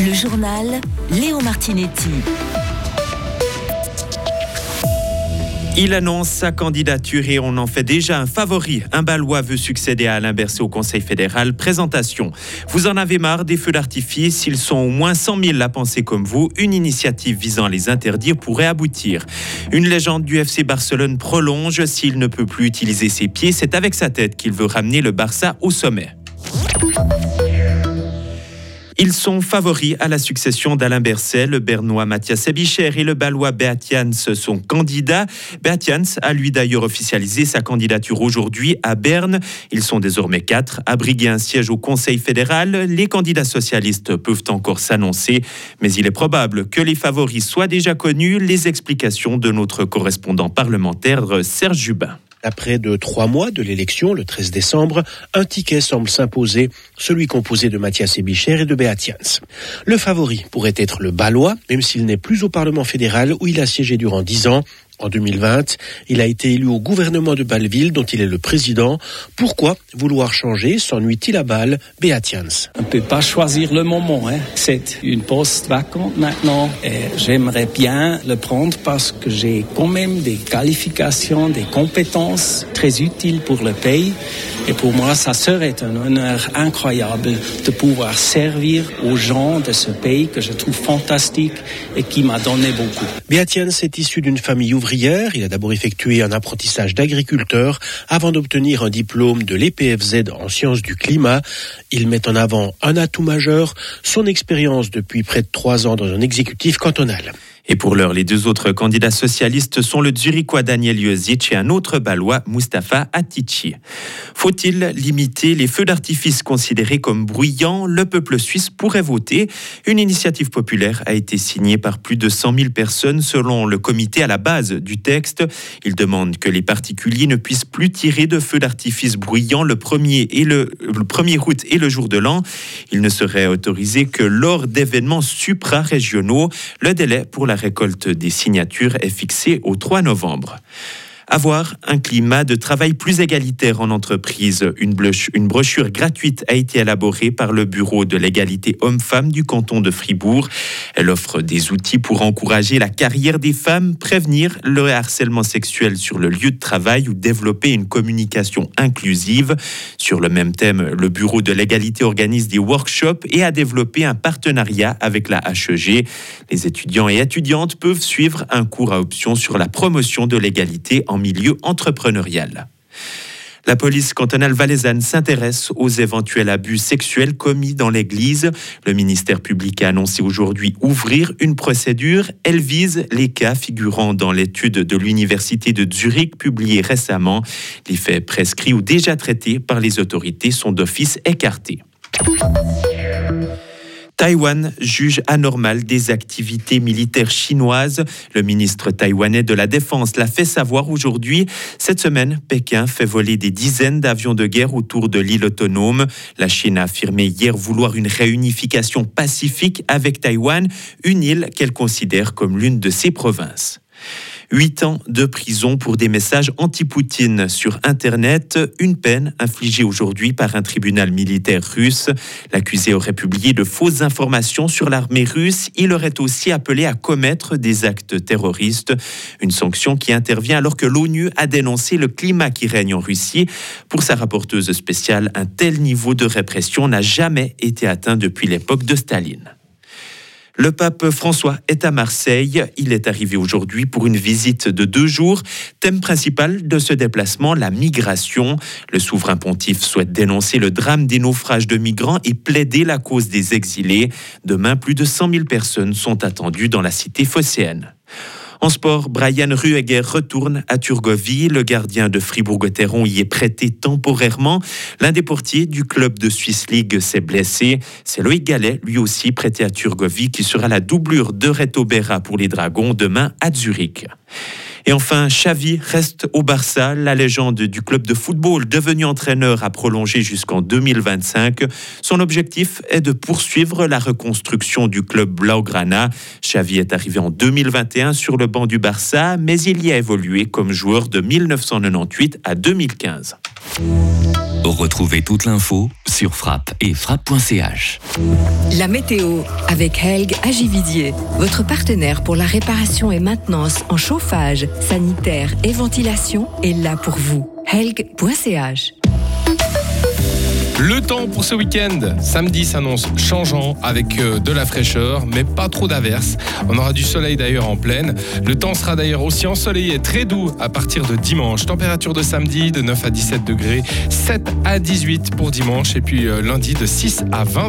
Le journal Léo Martinetti. Il annonce sa candidature et on en fait déjà un favori. Un Balois veut succéder à Alain Berset au Conseil fédéral. Présentation. Vous en avez marre des feux d'artifice Ils sont au moins 100 000 à penser comme vous. Une initiative visant à les interdire pourrait aboutir. Une légende du FC Barcelone prolonge. S'il ne peut plus utiliser ses pieds, c'est avec sa tête qu'il veut ramener le Barça au sommet. Ils sont favoris à la succession d'Alain Berset. Le Bernois Mathias Ebicher et le Balois Beat sont candidats. Beat a lui d'ailleurs officialisé sa candidature aujourd'hui à Berne. Ils sont désormais quatre à briguer un siège au Conseil fédéral. Les candidats socialistes peuvent encore s'annoncer, mais il est probable que les favoris soient déjà connus. Les explications de notre correspondant parlementaire Serge Jubin. Après de trois mois de l'élection, le 13 décembre, un ticket semble s'imposer, celui composé de Mathias Ebicher et de Beatians. Le favori pourrait être le Balois, même s'il n'est plus au Parlement fédéral où il a siégé durant dix ans. En 2020, il a été élu au gouvernement de Bâle-Ville dont il est le président. Pourquoi vouloir changer s'ennuie-t-il à Bâle? Beatians On ne peut pas choisir le moment. Hein. C'est une poste vacante maintenant et j'aimerais bien le prendre parce que j'ai quand même des qualifications, des compétences très utiles pour le pays. Et pour moi, ça serait un honneur incroyable de pouvoir servir aux gens de ce pays que je trouve fantastique et qui m'a donné beaucoup. Beatians est issu d'une famille ouvrière. Il a d'abord effectué un apprentissage d'agriculteur avant d'obtenir un diplôme de l'EPFZ en sciences du climat. Il met en avant un atout majeur, son expérience depuis près de trois ans dans un exécutif cantonal. Et pour l'heure, les deux autres candidats socialistes sont le Zurichois Daniel Jozic et un autre Balois, Mustapha Atici. Faut-il limiter les feux d'artifice considérés comme bruyants? Le peuple suisse pourrait voter. Une initiative populaire a été signée par plus de 100 000 personnes selon le comité à la base du texte. Il demande que les particuliers ne puissent plus tirer de feux d'artifice bruyants le 1er, et le, le 1er août et le jour de l'an. Il ne serait autorisé que lors d'événements supra-régionaux. Le délai pour la la récolte des signatures est fixée au 3 novembre avoir un climat de travail plus égalitaire en entreprise. Une, brochure gratuite a été élaborée par le Bureau de l'égalité homme-femme du canton de Fribourg. Elle offre des outils pour encourager la carrière des femmes, prévenir le harcèlement sexuel sur le lieu de travail ou développer une communication inclusive. Sur le même thème, le Bureau de l'égalité organise des workshops et a développé un partenariat avec la HEG. Les étudiants et étudiantes peuvent suivre un cours à option sur la promotion de l'égalité en milieu entrepreneurial. La police cantonale valaisanne s'intéresse aux éventuels abus sexuels commis dans l'Église. Le ministère public a annoncé aujourd'hui ouvrir une procédure. Elle vise les cas figurant dans l'étude de l'Université de Zurich publiée récemment. Les faits prescrits ou déjà traités par les autorités sont d'office écartés. Taïwan juge anormal des activités militaires chinoises. Le ministre taïwanais de la Défense l'a fait savoir aujourd'hui. Cette semaine, Pékin fait voler des dizaines d'avions de guerre autour de l'île autonome. La Chine a affirmé hier vouloir une réunification pacifique avec Taïwan, une île qu'elle considère comme l'une de ses provinces. Huit ans de prison pour des messages anti-Poutine sur Internet, une peine infligée aujourd'hui par un tribunal militaire russe. L'accusé aurait publié de fausses informations sur l'armée russe. Il aurait aussi appelé à commettre des actes terroristes, une sanction qui intervient alors que l'ONU a dénoncé le climat qui règne en Russie. Pour sa rapporteuse spéciale, un tel niveau de répression n'a jamais été atteint depuis l'époque de Staline. Le pape François est à Marseille. Il est arrivé aujourd'hui pour une visite de deux jours. Thème principal de ce déplacement, la migration. Le souverain pontife souhaite dénoncer le drame des naufrages de migrants et plaider la cause des exilés. Demain, plus de 100 000 personnes sont attendues dans la cité phocéenne. En sport, Brian Rueger retourne à Turgovie. Le gardien de Fribourg-Gotteron y est prêté temporairement. L'un des portiers du club de Swiss League s'est blessé. C'est Loïc Gallet, lui aussi prêté à Turgovie, qui sera la doublure de Reto Berra pour les Dragons demain à Zurich. Et enfin, Xavi reste au Barça. La légende du club de football, devenu entraîneur, a prolongé jusqu'en 2025. Son objectif est de poursuivre la reconstruction du club Blaugrana. Xavi est arrivé en 2021 sur le banc du Barça, mais il y a évolué comme joueur de 1998 à 2015. Retrouvez toute l'info sur frappe et frappe.ch. La météo avec Helg Agividier, votre partenaire pour la réparation et maintenance en chauffage, sanitaire et ventilation est là pour vous. Helg.ch le temps pour ce week-end, samedi s'annonce changeant avec euh, de la fraîcheur, mais pas trop d'averses. On aura du soleil d'ailleurs en pleine. Le temps sera d'ailleurs aussi ensoleillé, très doux à partir de dimanche. Température de samedi de 9 à 17 degrés, 7 à 18 pour dimanche et puis euh, lundi de 6 à 20 degrés.